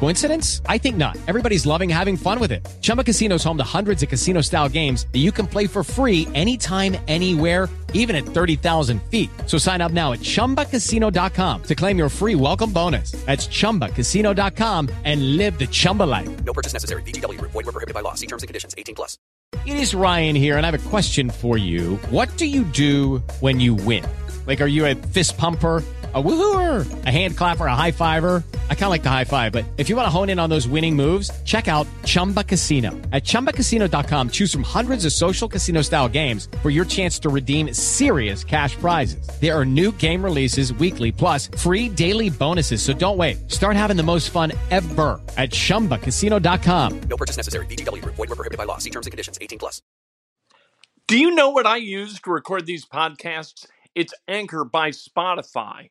Coincidence? I think not. Everybody's loving having fun with it. Chumba Casino is home to hundreds of casino style games that you can play for free anytime, anywhere, even at 30,000 feet. So sign up now at chumbacasino.com to claim your free welcome bonus. That's chumbacasino.com and live the Chumba life. No purchase necessary. VGW Group. Void were prohibited by law. See terms and conditions. 18 plus. It is Ryan here, and I have a question for you. What do you do when you win? Like, are you a fist pumper? A woohooer, a hand clapper, a high fiver. I kind of like the high five, but if you want to hone in on those winning moves, check out Chumba Casino. At ChumbaCasino.com, choose from hundreds of social casino style games for your chance to redeem serious cash prizes. There are new game releases weekly, plus free daily bonuses. So don't wait. Start having the most fun ever at ChumbaCasino.com. No purchase necessary. VGW Group. Void were prohibited by law. See terms and conditions. 18 plus. Do you know what I use to record these podcasts? It's Anchor by Spotify.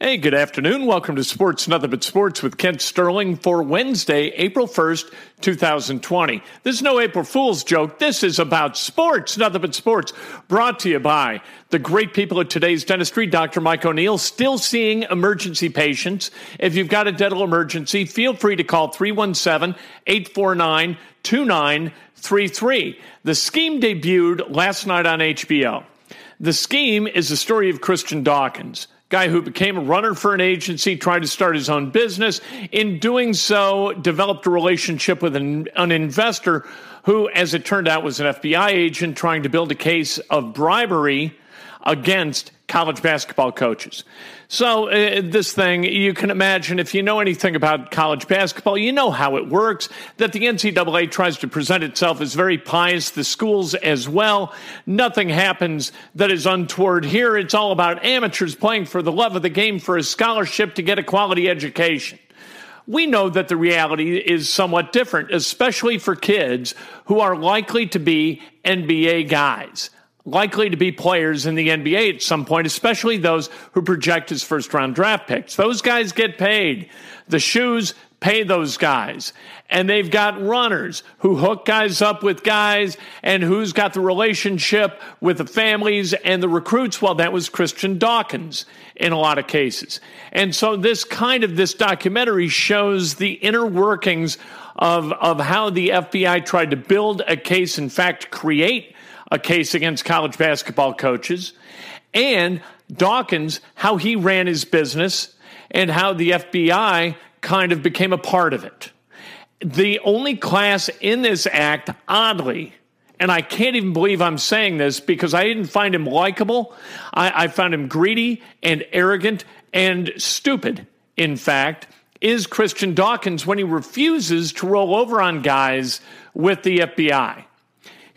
Hey, good afternoon. Welcome to Sports Nothing But Sports with Kent Sterling for Wednesday, April 1st, 2020. This is no April Fool's joke. This is about sports, nothing but sports. Brought to you by the great people at today's dentistry, Dr. Mike O'Neill, still seeing emergency patients. If you've got a dental emergency, feel free to call 317 849 2933. The scheme debuted last night on HBO. The scheme is the story of Christian Dawkins guy who became a runner for an agency, tried to start his own business. In doing so, developed a relationship with an, an, investor who, as it turned out, was an FBI agent trying to build a case of bribery against college basketball coaches. So, uh, this thing, you can imagine if you know anything about college basketball, you know how it works that the NCAA tries to present itself as very pious, the schools as well. Nothing happens that is untoward here. It's all about amateurs playing for the love of the game for a scholarship to get a quality education. We know that the reality is somewhat different, especially for kids who are likely to be NBA guys likely to be players in the NBA at some point, especially those who project as first round draft picks. Those guys get paid. The shoes pay those guys. And they've got runners who hook guys up with guys and who's got the relationship with the families and the recruits. Well, that was Christian Dawkins in a lot of cases. And so this kind of this documentary shows the inner workings of, of how the FBI tried to build a case, in fact, create a case against college basketball coaches, and Dawkins, how he ran his business and how the FBI kind of became a part of it. The only class in this act, oddly, and I can't even believe I'm saying this because I didn't find him likable. I, I found him greedy and arrogant and stupid, in fact, is Christian Dawkins when he refuses to roll over on guys with the FBI.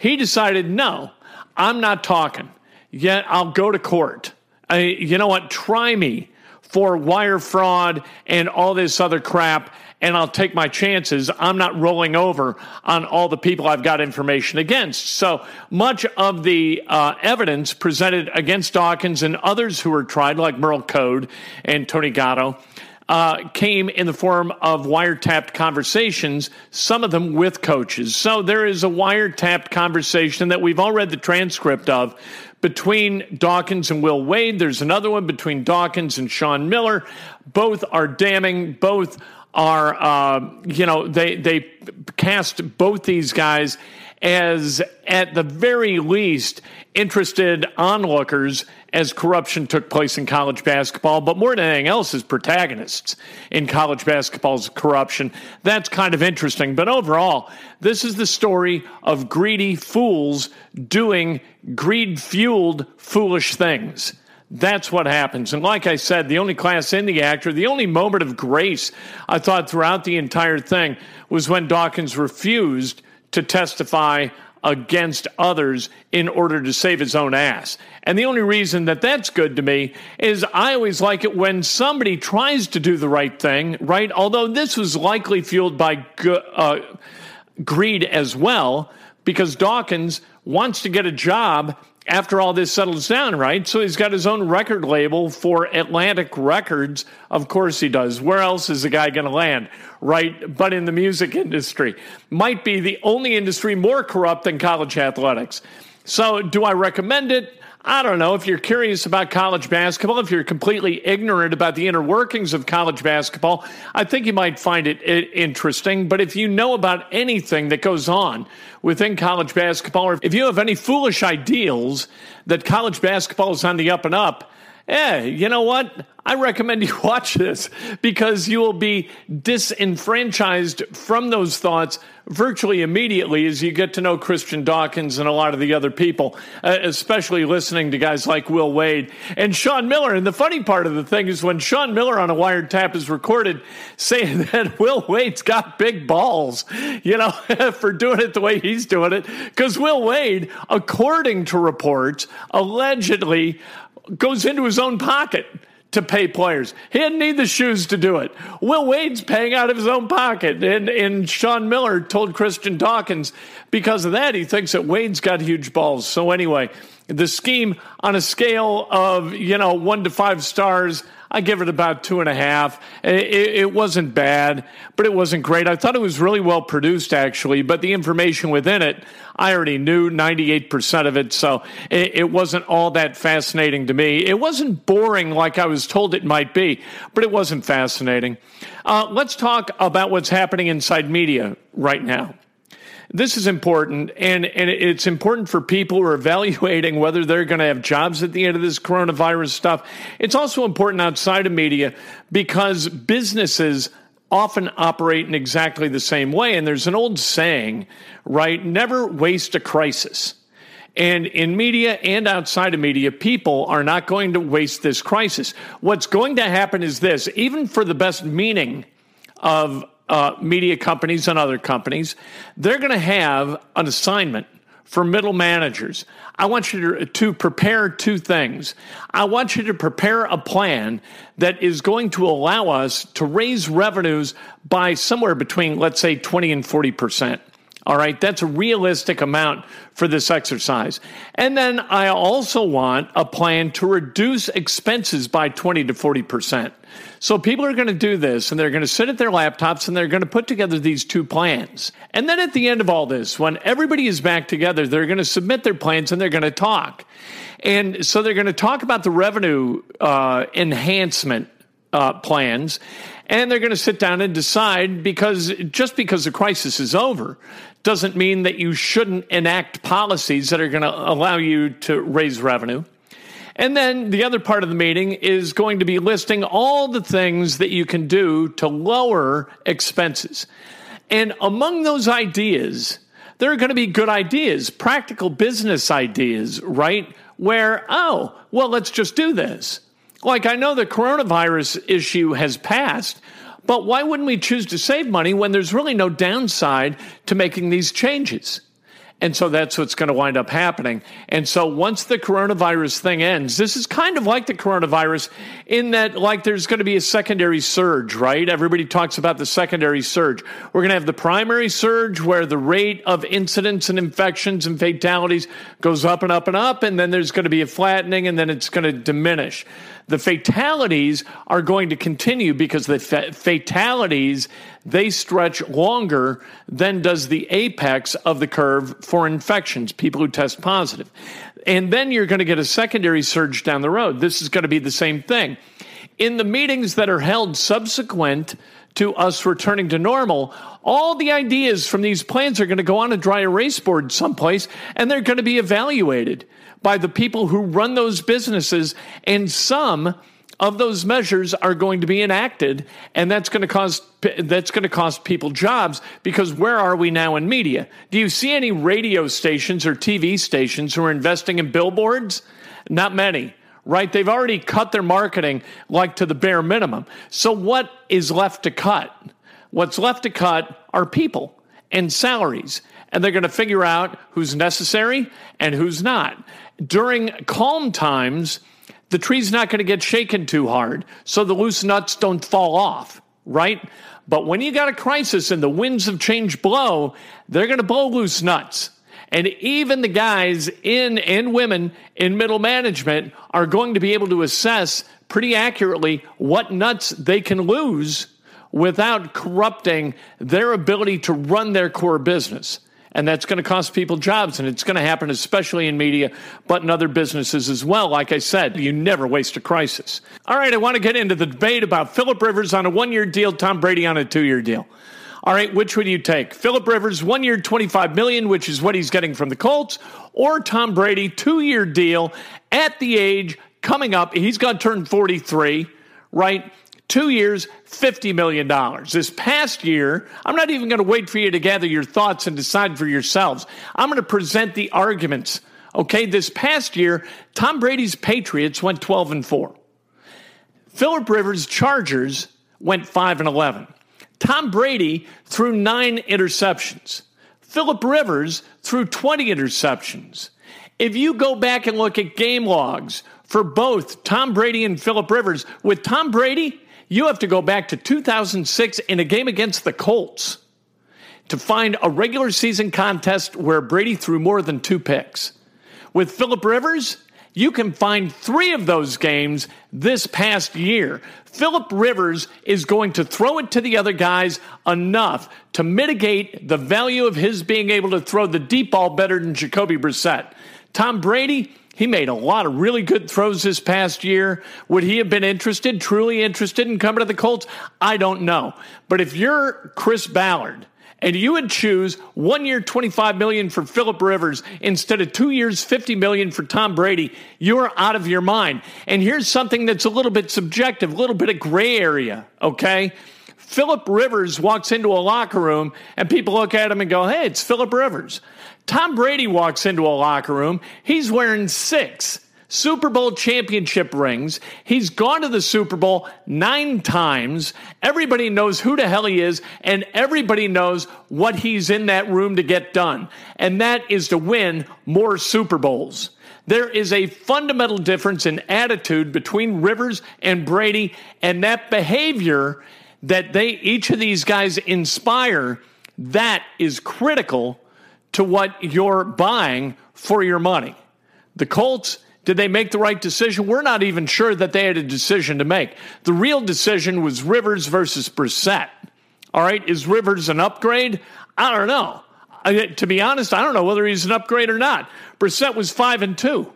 He decided, no, I'm not talking. Yet I'll go to court. I, you know what? Try me for wire fraud and all this other crap, and I'll take my chances. I'm not rolling over on all the people I've got information against. So much of the uh, evidence presented against Dawkins and others who were tried, like Merl Code and Tony Gatto, uh, came in the form of wiretapped conversations, some of them with coaches. So there is a wiretapped conversation that we've all read the transcript of between Dawkins and Will Wade. There's another one between Dawkins and Sean Miller. Both are damning. Both are, uh, you know, they they cast both these guys as at the very least interested onlookers as corruption took place in college basketball, but more than anything else, as protagonists in college basketball's corruption. That's kind of interesting. But overall, this is the story of greedy fools doing greed fueled foolish things. That's what happens. And like I said, the only class in the actor, the only moment of grace I thought throughout the entire thing was when Dawkins refused to testify against others in order to save his own ass. And the only reason that that's good to me is I always like it when somebody tries to do the right thing, right? Although this was likely fueled by uh, greed as well, because Dawkins wants to get a job after all this settles down, right? So he's got his own record label for Atlantic Records. Of course he does. Where else is the guy going to land? Right? But in the music industry. Might be the only industry more corrupt than college athletics. So do I recommend it? I don't know if you're curious about college basketball, if you're completely ignorant about the inner workings of college basketball, I think you might find it interesting. But if you know about anything that goes on within college basketball, or if you have any foolish ideals that college basketball is on the up and up, eh, you know what? I recommend you watch this because you will be disenfranchised from those thoughts virtually immediately as you get to know Christian Dawkins and a lot of the other people, uh, especially listening to guys like Will Wade and Sean Miller. And the funny part of the thing is when Sean Miller on a wiretap is recorded saying that Will Wade's got big balls, you know, for doing it the way he's doing it, because Will Wade, according to reports, allegedly goes into his own pocket to pay players. He didn't need the shoes to do it. Will Wade's paying out of his own pocket. And, and Sean Miller told Christian Dawkins because of that, he thinks that Wade's got huge balls. So, anyway, the scheme on a scale of, you know, one to five stars, I give it about two and a half. It, it, wasn't bad, but it wasn't great. I thought it was really well produced, actually, but the information within it, I already knew 98% of it, so it, it wasn't all that fascinating to me. It wasn't boring like I was told it might be, but it wasn't fascinating. Uh, let's talk about what's happening inside media right now this is important, and, and it's important for people who are evaluating whether they're going to have jobs at the end of this coronavirus stuff. It's also important outside of media because businesses often operate in exactly the same way. And there's an old saying, right? Never waste a crisis. And in media and outside of media, people are not going to waste this crisis. What's going to happen is this even for the best meaning of uh, media companies and other companies, they're going to have an assignment for middle managers. I want you to, to, prepare two things. I want you to prepare a plan that is going to allow us to raise revenues by somewhere between, let's say, 20 and 40 percent. All right, that's a realistic amount for this exercise. And then I also want a plan to reduce expenses by 20 to 40 percent. So people are going to do this and they're going to sit at their laptops and they're going to put together these two plans. And then at the end of all this, when everybody is back together, they're going to submit their plans and they're going to talk. And so they're going to talk about the revenue uh, enhancement uh, plans and they're going to sit down and decide because just because the crisis is over doesn't mean that you shouldn't enact policies that are going to allow you to raise revenue. And then the other part of the meeting is going to be listing all the things that you can do to lower expenses. And among those ideas, there are going to be good ideas, practical business ideas, right? Where, oh, well, let's just do this. Like, I know the coronavirus issue has passed, but why wouldn't we choose to save money when there's really no downside to making these changes? And so that's what's going to wind up happening. And so once the coronavirus thing ends, this is kind of like the coronavirus in that, like, there's going to be a secondary surge, right? Everybody talks about the secondary surge. We're going to have the primary surge where the rate of incidents and infections and fatalities goes up and up and up. And then there's going to be a flattening and then it's going to diminish. The fatalities are going to continue because the fa- fatalities they stretch longer than does the apex of the curve for infections, people who test positive. And then you're going to get a secondary surge down the road. This is going to be the same thing. In the meetings that are held subsequent to us returning to normal, all the ideas from these plans are going to go on a dry erase board someplace and they're going to be evaluated by the people who run those businesses. And some of those measures are going to be enacted, and that's going to cause that's going to cost people jobs because where are we now in media? Do you see any radio stations or TV stations who are investing in billboards? Not many, right? They've already cut their marketing like to the bare minimum. So what is left to cut? What's left to cut are people and salaries. And they're going to figure out who's necessary and who's not. During calm times, the tree's not going to get shaken too hard, so the loose nuts don't fall off, right? But when you got a crisis and the winds of change blow, they're going to blow loose nuts. And even the guys in and women in middle management are going to be able to assess pretty accurately what nuts they can lose without corrupting their ability to run their core business. And that's going to cost people jobs, and it's going to happen especially in media, but in other businesses as well. Like I said, you never waste a crisis. All right, I want to get into the debate about Philip Rivers on a one year deal, Tom Brady on a two year deal. All right, which would you take? Philip Rivers, one year, 25 million, which is what he's getting from the Colts, or Tom Brady, two year deal at the age coming up. He's going to turn 43, right? Two years, $50 million. This past year, I'm not even going to wait for you to gather your thoughts and decide for yourselves. I'm going to present the arguments. Okay, this past year, Tom Brady's Patriots went 12 and 4. Philip Rivers' Chargers went 5 and 11. Tom Brady threw nine interceptions. Philip Rivers threw 20 interceptions. If you go back and look at game logs for both Tom Brady and Philip Rivers, with Tom Brady, you have to go back to 2006 in a game against the Colts to find a regular season contest where Brady threw more than two picks. With Philip Rivers, you can find three of those games this past year. Philip Rivers is going to throw it to the other guys enough to mitigate the value of his being able to throw the deep ball better than Jacoby Brissett. Tom Brady, he made a lot of really good throws this past year. Would he have been interested, truly interested in coming to the Colts? I don't know. But if you're Chris Ballard, and you would choose one year 25 million for Philip Rivers instead of two years 50 million for Tom Brady, you're out of your mind. And here's something that's a little bit subjective, a little bit of gray area, okay? Philip Rivers walks into a locker room and people look at him and go, hey, it's Philip Rivers. Tom Brady walks into a locker room. He's wearing six Super Bowl championship rings. He's gone to the Super Bowl nine times. Everybody knows who the hell he is, and everybody knows what he's in that room to get done. And that is to win more Super Bowls. There is a fundamental difference in attitude between Rivers and Brady, and that behavior that they each of these guys inspire, that is critical to what you're buying for your money. The Colts, did they make the right decision? We're not even sure that they had a decision to make. The real decision was Rivers versus Brissett. All right, is Rivers an upgrade? I don't know. I, to be honest, I don't know whether he's an upgrade or not. Brissett was five and two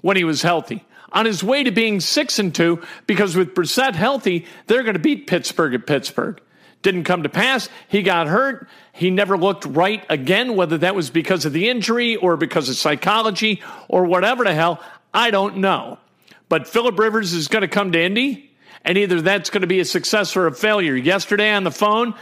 when he was healthy. On his way to being six and two, because with Brissett healthy, they're going to beat Pittsburgh at Pittsburgh. Didn't come to pass. He got hurt. He never looked right again, whether that was because of the injury or because of psychology or whatever the hell. I don't know. But Philip Rivers is going to come to Indy, and either that's going to be a success or a failure. Yesterday on the phone,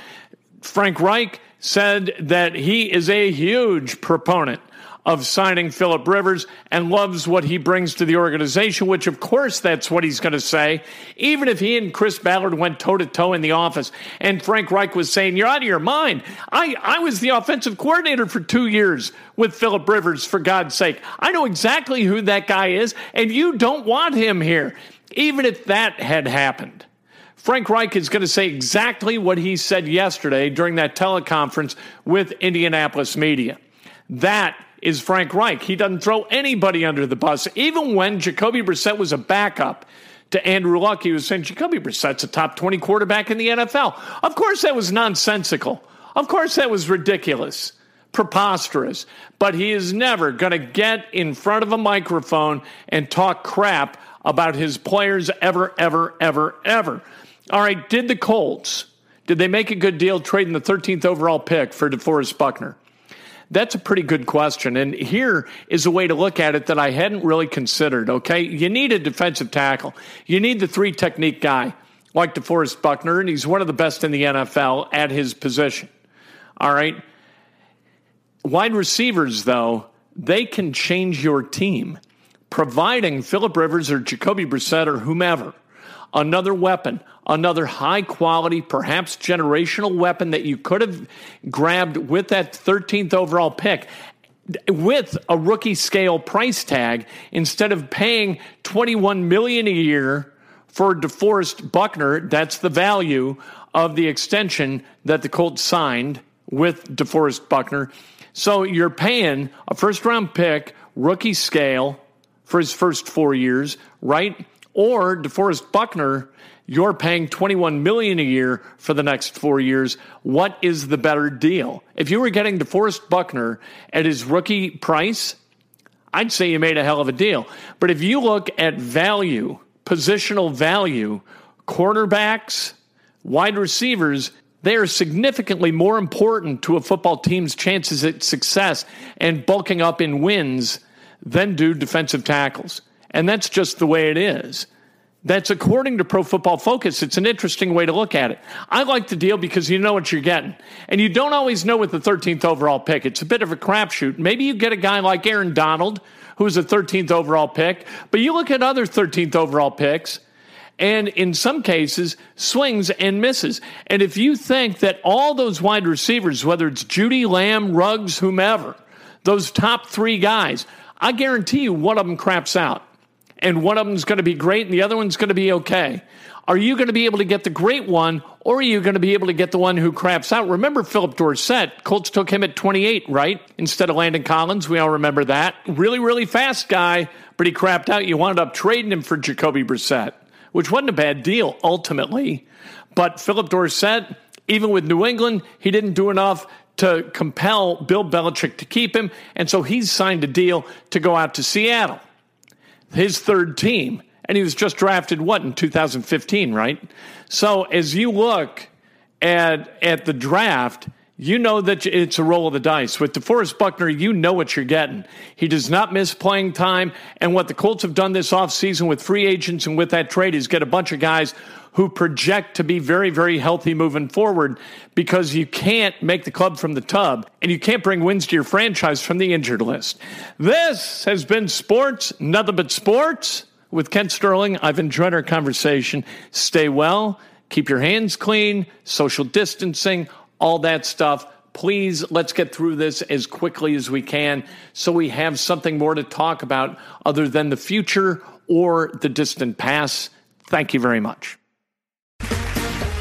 Frank Reich said that he is a huge proponent of signing Philip Rivers and loves what he brings to the organization, which of course that's what he's going to say. Even if he and Chris Ballard went toe to toe in the office and Frank Reich was saying, You're out of your mind. I, I was the offensive coordinator for two years with Philip Rivers, for God's sake. I know exactly who that guy is, and you don't want him here. Even if that had happened. Frank Reich is going to say exactly what he said yesterday during that teleconference with Indianapolis media. That is Frank Reich. He doesn't throw anybody under the bus. Even when Jacoby Brissett was a backup to Andrew Luck, he was saying Jacoby Brissett's a top 20 quarterback in the NFL. Of course, that was nonsensical. Of course, that was ridiculous, preposterous. But he is never going to get in front of a microphone and talk crap about his players ever, ever, ever, ever. All right, did the Colts, did they make a good deal trading the 13th overall pick for DeForest Buckner? That's a pretty good question. And here is a way to look at it that I hadn't really considered. Okay. You need a defensive tackle, you need the three technique guy like DeForest Buckner, and he's one of the best in the NFL at his position. All right. Wide receivers, though, they can change your team, providing Philip Rivers or Jacoby Brissett or whomever another weapon, another high quality, perhaps generational weapon that you could have grabbed with that 13th overall pick with a rookie scale price tag instead of paying 21 million a year for DeForest Buckner, that's the value of the extension that the Colts signed with DeForest Buckner. So you're paying a first round pick, rookie scale for his first four years, right? Or DeForest Buckner, you're paying 21 million a year for the next four years. What is the better deal? If you were getting DeForest Buckner at his rookie price, I'd say you made a hell of a deal. But if you look at value, positional value, quarterbacks, wide receivers, they are significantly more important to a football team's chances at success and bulking up in wins than do defensive tackles. And that's just the way it is. That's according to Pro Football Focus. It's an interesting way to look at it. I like the deal because you know what you're getting. And you don't always know with the 13th overall pick. It's a bit of a crapshoot. Maybe you get a guy like Aaron Donald, who's a 13th overall pick, but you look at other 13th overall picks, and in some cases, swings and misses. And if you think that all those wide receivers, whether it's Jeudy, Lamb, Ruggs, whomever, those top three guys, I guarantee you one of them craps out and one of them is going to be great and the other one's going to be okay. Are you going to be able to get the great one or are you going to be able to get the one who craps out? Remember Phillip Dorsett, Colts took him at 28, right? Instead of Landon Collins. We all remember that. Really, really fast guy, but he crapped out. You wound up trading him for Jacoby Brissett, which wasn't a bad deal ultimately. But Phillip Dorsett, even with New England, he didn't do enough to compel Bill Belichick to keep him. And so he's signed a deal to go out to Seattle his third team. And he was just drafted, what, in 2015, right? So as you look at, at the draft, you know that it's a roll of the dice. With DeForest Buckner, you know what you're getting. He does not miss playing time. And what the Colts have done this offseason with free agents and with that trade is get a bunch of guys who project to be very, very healthy moving forward because you can't make the club from the tub and you can't bring wins to your franchise from the injured list. This has been Sports, Nothing But Sports with Kent Sterling. I've enjoyed our conversation. Stay well, keep your hands clean, social distancing, all that stuff. Please, let's get through this as quickly as we can so we have something more to talk about other than the future or the distant past. Thank you very much.